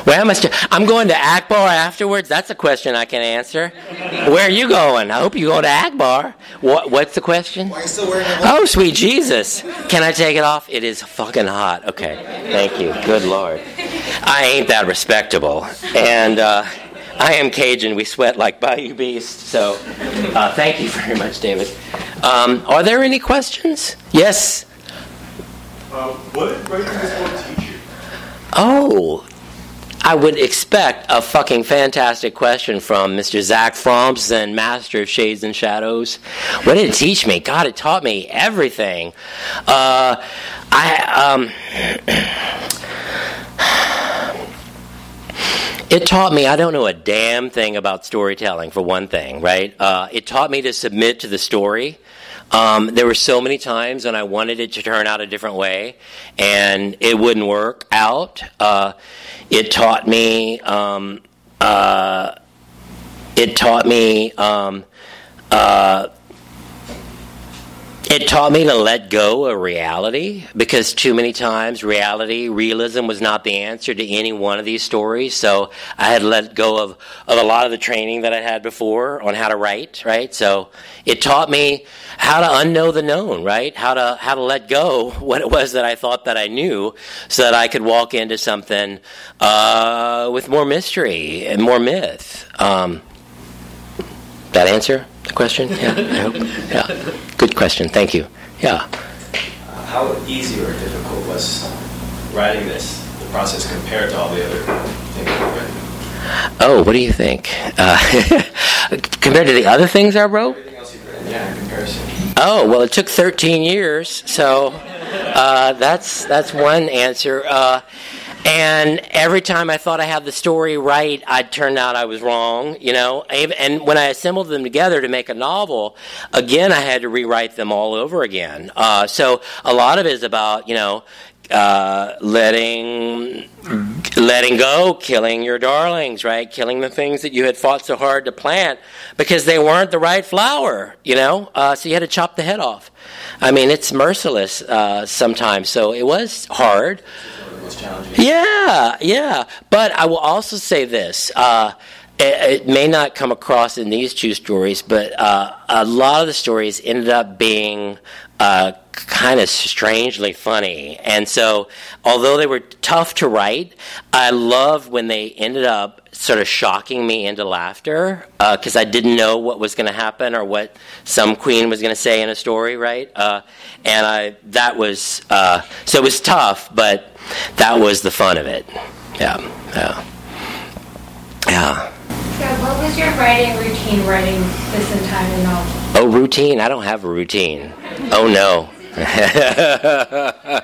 where am I? St- I'm going to Akbar afterwards. That's a question I can answer. Where are you going? I hope you go to Akbar. What, what's the question? Why are you still wearing it? Oh, sweet Jesus. Can I take it off? It is fucking hot. Okay. Thank you. Good Lord. I ain't that respectable. And, uh, I am Cajun. We sweat like Bayou Beast. So, uh, thank you very much, David. Um, are there any questions? Yes. Uh, what did writing this book teach you? Oh, I would expect a fucking fantastic question from Mr. Zach Fromson, Master of Shades and Shadows. What did it teach me? God, it taught me everything. Uh, I um, it taught me I don't know a damn thing about storytelling for one thing, right? Uh, it taught me to submit to the story. Um, there were so many times when I wanted it to turn out a different way, and it wouldn't work out. Uh, it taught me. Um, uh, it taught me. Um, uh, it taught me to let go of reality because too many times reality, realism was not the answer to any one of these stories. So I had let go of, of a lot of the training that I had before on how to write, right? So it taught me how to unknow the known, right? How to, how to let go what it was that I thought that I knew so that I could walk into something uh, with more mystery and more myth. Um, that answer? The question? Yeah, I hope. Yeah, good question. Thank you. Yeah. Uh, how easy or difficult was writing this, the process compared to all the other things you've written? Oh, what do you think? Uh, compared to the other things I wrote? Everything else you've written, yeah, in comparison. Oh, well, it took 13 years, so uh, that's that's one answer. Uh, and every time I thought I had the story right, I'd turned out I was wrong, you know. And when I assembled them together to make a novel, again, I had to rewrite them all over again. Uh, so a lot of it is about, you know, uh, letting letting go, killing your darlings, right? Killing the things that you had fought so hard to plant because they weren't the right flower, you know. Uh, so you had to chop the head off. I mean, it's merciless uh, sometimes. So it was hard most challenging. Yeah, yeah. But I will also say this. Uh, it, it, may not come across in these two stories, but uh, a lot of the stories ended up being uh, kind of strangely funny. And so, although they were tough to write, I love when they ended up sort of shocking me into laughter because uh, I didn't know what was going to happen or what some queen was going to say in a story, right? Uh, and I that was uh, so it was tough, but that was the fun of it. Yeah, yeah, yeah. So, what was your writing routine writing this entire novel? Oh, routine? I don't have a routine. Oh no.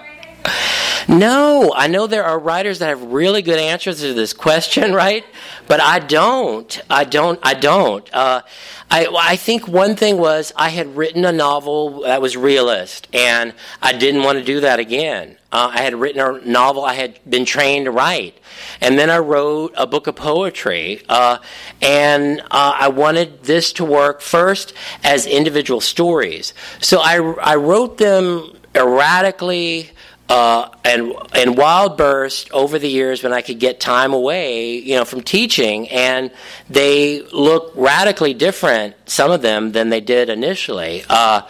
no, I know there are writers that have really good answers to this question, right? But I don't. I don't. I don't. Uh, I, I think one thing was I had written a novel that was realist, and I didn't want to do that again. Uh, I had written a novel I had been trained to write, and then I wrote a book of poetry, uh, and uh, I wanted this to work first as individual stories. So I, I wrote them erratically uh, and and wild burst over the years when I could get time away, you know, from teaching, and they look radically different, some of them, than they did initially. Uh,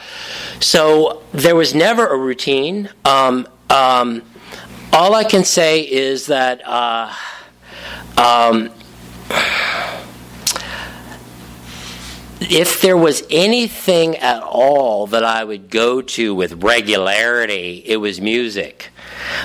so there was never a routine. Um, um, all I can say is that. Uh, um, if there was anything at all that I would go to with regularity, it was music.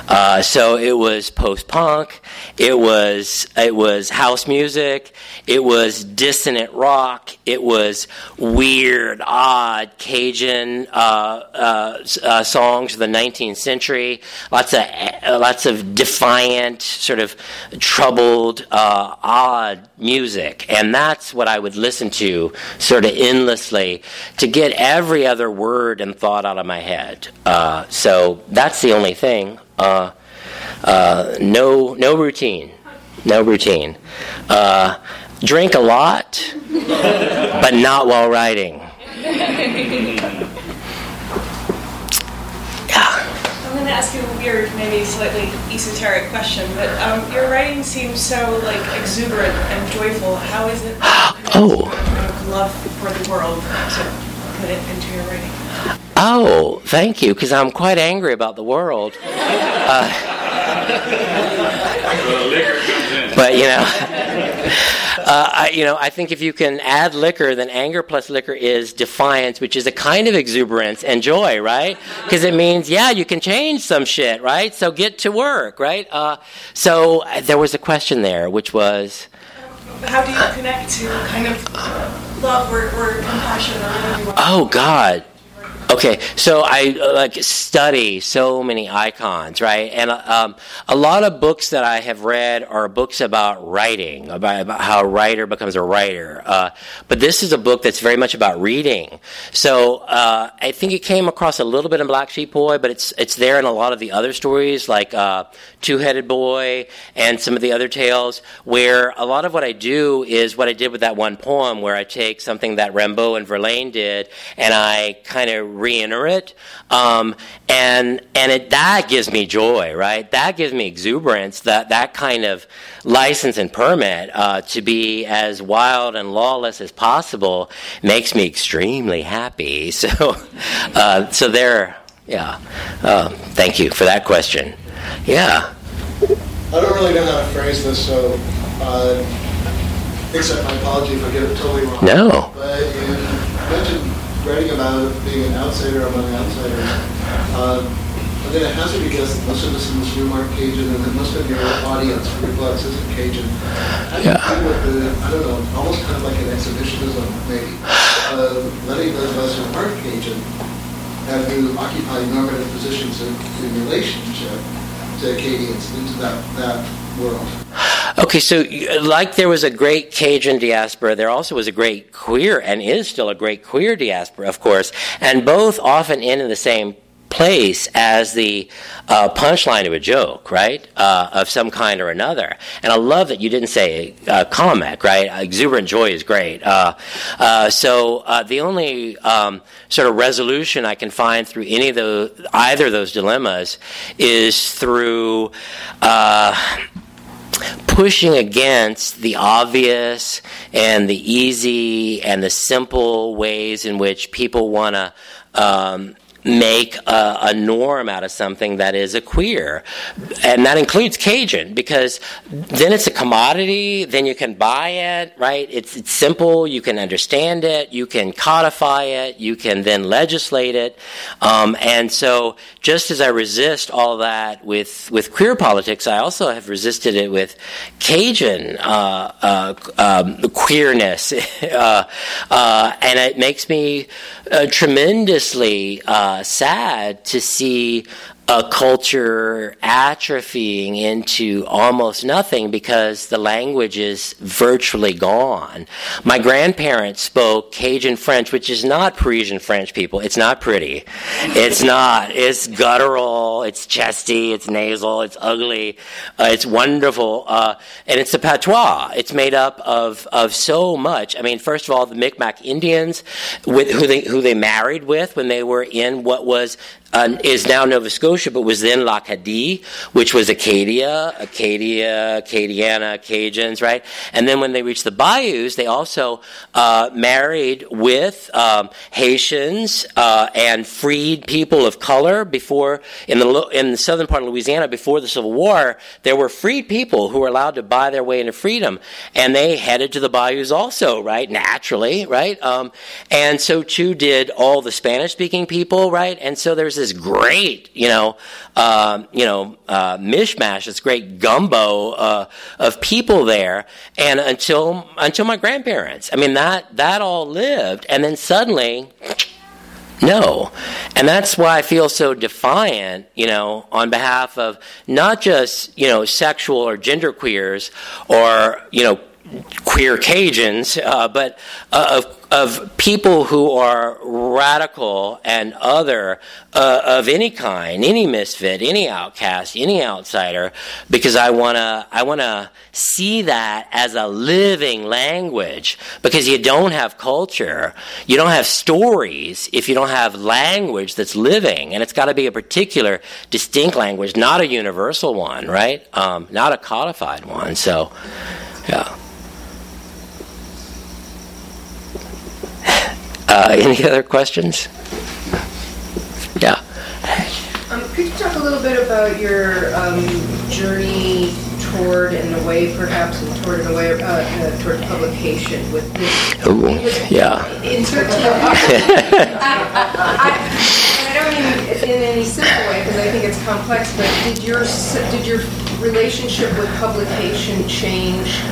Uh, so it was post punk, it was it was house music, it was dissonant rock, it was weird, odd Cajun uh, uh, uh songs of the 19th century. Lots of uh, lots of defiant, sort of troubled, uh, odd music, and that's what I would listen to, sort of endlessly, to get every other word and thought out of my head. so that's the only thing. Uh, uh, no, no routine. No routine. Uh, drink a lot, but not while writing. I'm going to ask you a weird, maybe slightly esoteric question, but um, your writing seems so like exuberant and joyful. How is it? oh. Love for the world to put it into your writing. Oh, thank you, because I'm quite angry about the world. Uh, but you know, uh, I, you know, I think if you can add liquor, then anger plus liquor is defiance, which is a kind of exuberance and joy, right? Because it means, yeah, you can change some shit, right? So get to work, right? Uh, so uh, there was a question there, which was. How do you connect to kind of love or, or compassion or whatever you want? Oh God, Okay, so I uh, like study so many icons, right? And um, a lot of books that I have read are books about writing, about, about how a writer becomes a writer. Uh, but this is a book that's very much about reading. So uh, I think it came across a little bit in Black Sheep Boy, but it's it's there in a lot of the other stories, like uh, Two Headed Boy and some of the other tales, where a lot of what I do is what I did with that one poem, where I take something that Rimbaud and Verlaine did, and I kind of re-enter it, um, and and it, that gives me joy, right? That gives me exuberance. That that kind of license and permit uh, to be as wild and lawless as possible makes me extremely happy. So, uh, so there, yeah. Uh, thank you for that question. Yeah. I don't really know how to phrase this, so uh, accept my apology if I get it totally wrong. No. But you mentioned writing about being an outsider among outsiders. Um, I'm going to hazard a guess that most of us in this room aren't Cajun, and that most of your audience blocks isn't Cajun. You Yeah. the, I don't know, almost kind of like an exhibitionism, maybe, uh, letting those of us who aren't Cajun have you occupy normative positions in, in relationship to Acadians into that, that world? Okay, so like there was a great Cajun diaspora, there also was a great queer, and is still a great queer diaspora, of course, and both often end in the same place as the uh, punchline of a joke, right, uh, of some kind or another. And I love that you didn't say uh, comic, right? Exuberant joy is great. Uh, uh, so uh, the only um, sort of resolution I can find through any of those, either of those dilemmas, is through. Pushing against the obvious and the easy and the simple ways in which people want to um, make a, a norm out of something that is a queer. And that includes Cajun, because then it's a commodity, then you can buy it, right? It's, it's simple, you can understand it, you can codify it, you can then legislate it. Um, and so, just as I resist all that with, with queer politics, I also have resisted it with Cajun uh, uh, um, queerness. uh, uh, and it makes me tremendously uh, sad to see a culture atrophying into almost nothing because the language is virtually gone. My grandparents spoke Cajun French, which is not Parisian French, people. It's not pretty. It's not. It's guttural, it's chesty, it's nasal, it's ugly, uh, it's wonderful, uh, and it's a patois. It's made up of, of so much. I mean, first of all, the Micmac Indians, with, who, they, who they married with when they were in what was uh, is now Nova Scotia, but was then l'Acadie, which was Acadia, Acadia, Acadiana, Cajuns, right? And then when they reached the bayous, they also uh, married with um, Haitians uh, and freed people of color. Before in the in the southern part of Louisiana, before the Civil War, there were freed people who were allowed to buy their way into freedom, and they headed to the bayous also, right? Naturally, right? Um, and so too did all the Spanish-speaking people, right? And so there's this great, you know, um, you know, uh, mishmash, this great gumbo uh, of people there, and until until my grandparents. I mean, that that all lived, and then suddenly. No. And that's why I feel so defiant, you know, on behalf of not just, you know, sexual or gender queers or, you know, queer Cajuns, uh, but uh, of, of people who are radical and other uh, of any kind, any misfit, any outcast, any outsider, because I want to I want to see that as a living language. Because you don't have culture, you don't have stories if you don't have language that's living, and it's got to be a particular, distinct language, not a universal one, right? Um, not a codified one. So, yeah. Uh, any other questions? Yeah. Um, could you talk a little bit about your um, journey toward and away, perhaps, and toward and away, uh, uh, toward publication with this? Ooh, yeah. In terms of, I, I, I don't mean in any simple way because I think it's complex. But did your did your relationship with publication change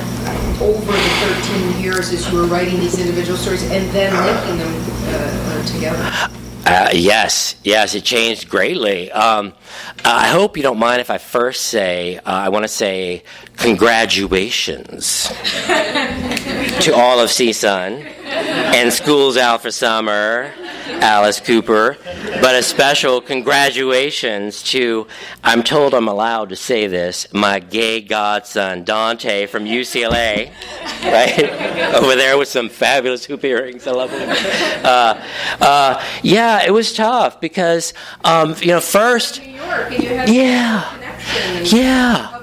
over the 13 years as you were writing these individual stories and then linking them uh, uh, together? Uh, yes, yes, it changed greatly. Um, I hope you don't mind if I first say, uh, I want to say congratulations to all of CSUN and Schools Out for Summer, Alice Cooper, but a special congratulations to, I'm told I'm allowed to say this, my gay godson, Dante from UCLA, right? Over there with some fabulous hoop earrings. I love them. Uh, uh, yeah, it was tough because, um, you know, first, New York, and you had Yeah. yeah.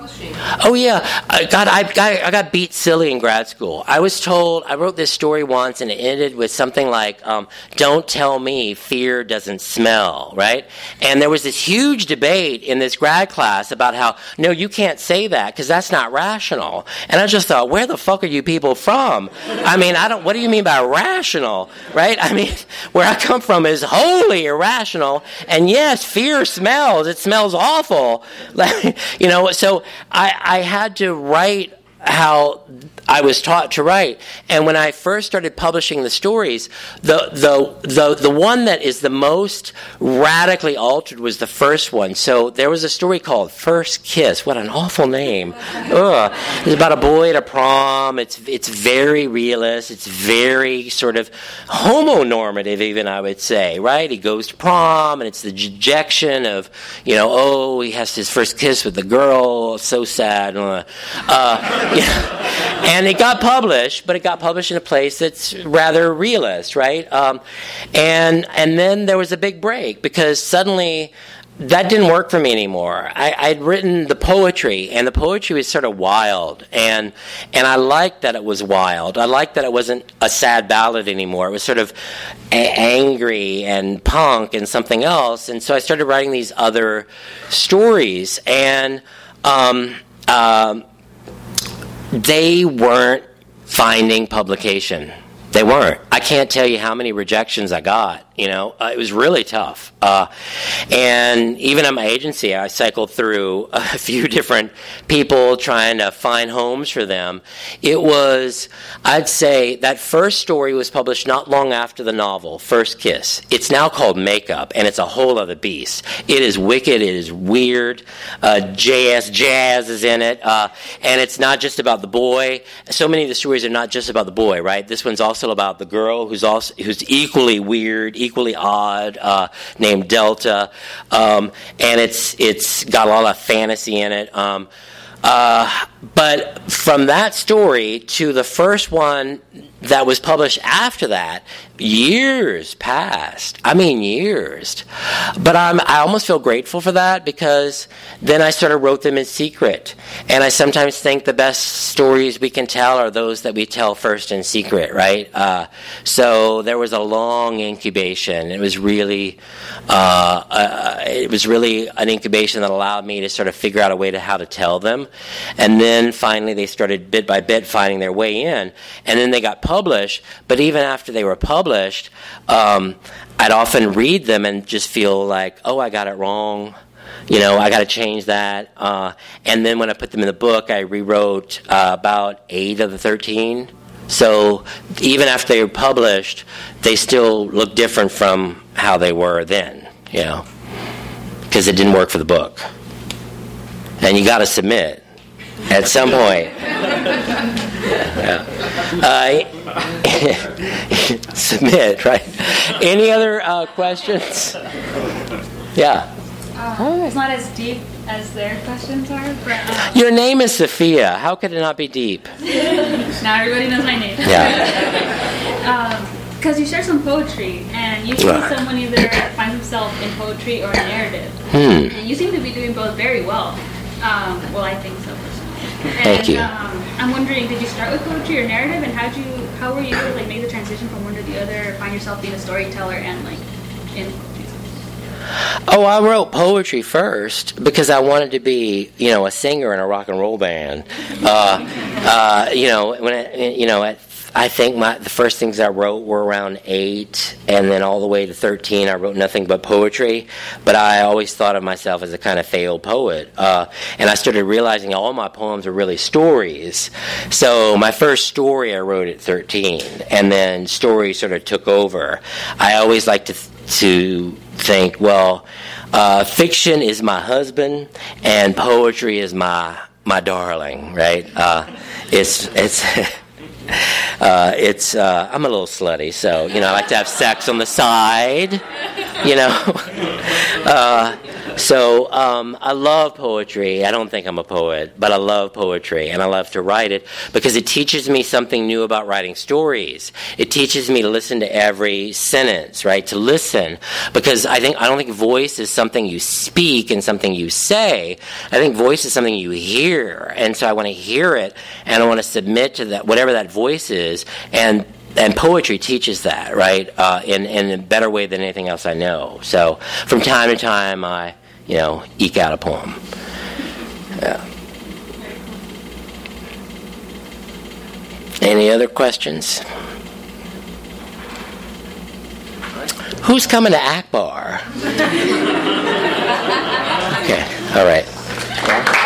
Oh yeah, I got I got I got beat silly in grad school. I was told I wrote this story once, and it ended with something like, um, "Don't tell me fear doesn't smell." Right? And there was this huge debate in this grad class about how no, you can't say that because that's not rational. And I just thought, where the fuck are you people from? I mean, I don't. What do you mean by rational? Right? I mean, where I come from is wholly irrational. And yes, fear smells. It smells awful. You know, so I, I had to write how I was taught to write. And when I first started publishing the stories, the, the, the, the one that is the most radically altered was the first one. So there was a story called First Kiss. What an awful name. Ugh. It's about a boy at a prom. It's, it's very realist. It's very sort of homonormative, even, I would say, right? He goes to prom, and it's the dejection of, you know, oh, he has his first kiss with the girl. So sad. Uh. And it got published, but it got published in a place that's rather realist, right? Um, and and then there was a big break because suddenly that didn't work for me anymore. I, I'd written the poetry, and the poetry was sort of wild, and and I liked that it was wild. I liked that it wasn't a sad ballad anymore. It was sort of a- angry and punk and something else. And so I started writing these other stories, and um, um, they weren't finding publication. They weren't. I can't tell you how many rejections I got. You know, uh, it was really tough. Uh, and even at my agency, I cycled through a few different people trying to find homes for them. It was, I'd say, that first story was published not long after the novel, First Kiss. It's now called Makeup, and it's a whole other beast. It is wicked, it is weird. Uh, JS Jazz is in it, uh, and it's not just about the boy. So many of the stories are not just about the boy, right? This one's also about the girl who's also who's equally weird, equally odd, uh, named Delta, um, and it's it's got a lot of fantasy in it. Um, uh, but from that story to the first one that was published after that, years passed. I mean, years. But I'm, I almost feel grateful for that because then I sort of wrote them in secret. And I sometimes think the best stories we can tell are those that we tell first in secret, right? Uh, so there was a long incubation. It was really, uh, uh, it was really an incubation that allowed me to sort of figure out a way to how to tell them. And then finally they started bit by bit finding their way in. And then they got published. But even after they were published, um, I'd often read them and just feel like, oh, I got it wrong. You know, I got to change that. Uh, and then when I put them in the book, I rewrote uh, about eight of the 13. So even after they were published, they still look different from how they were then, you know, because it didn't work for the book. And you got to submit at some point. Yeah. Uh, submit, right? Any other uh, questions? Yeah. Uh, it's not as deep as their questions are, but uh, Your name is Sophia. How could it not be deep? now everybody knows my name. Yeah. Because you share some poetry, and usually Right. someone either finds himself in poetry or narrative. Hmm. And you seem to be doing both very well. Um, well, I think so personally. And, Thank you. Um, I'm wondering, did you start with poetry or narrative, and how would you, how were you able to like make the transition from one to the other, find yourself being a storyteller and like in? Oh, I wrote poetry first because I wanted to be, you know, a singer in a rock and roll band. Uh, uh, you know, when I, you know, at, I think my the first things I wrote were around eight, and then all the way to thirteen, I wrote nothing but poetry. But I always thought of myself as a kind of failed poet, uh, and I started realizing all my poems are really stories. So my first story I wrote at thirteen, and then stories sort of took over. I always like to to think, well, uh, fiction is my husband, and poetry is my my darling, right? Uh, it's it's. Uh, it's uh, I'm a little slutty, so you know I like to have sex on the side, you know. uh, so um, I love poetry. I don't think I'm a poet, but I love poetry and I love to write it because it teaches me something new about writing stories. It teaches me to listen to every sentence, right? To listen because I think I don't think voice is something you speak and something you say. I think voice is something you hear, and so I want to hear it and I want to submit to that whatever that voice is and and poetry teaches that, right? Uh, in in a better way than anything else I know. So from time to time, I you know eke out a poem. Yeah. Any other questions? Who's coming to Akbar? okay. All right.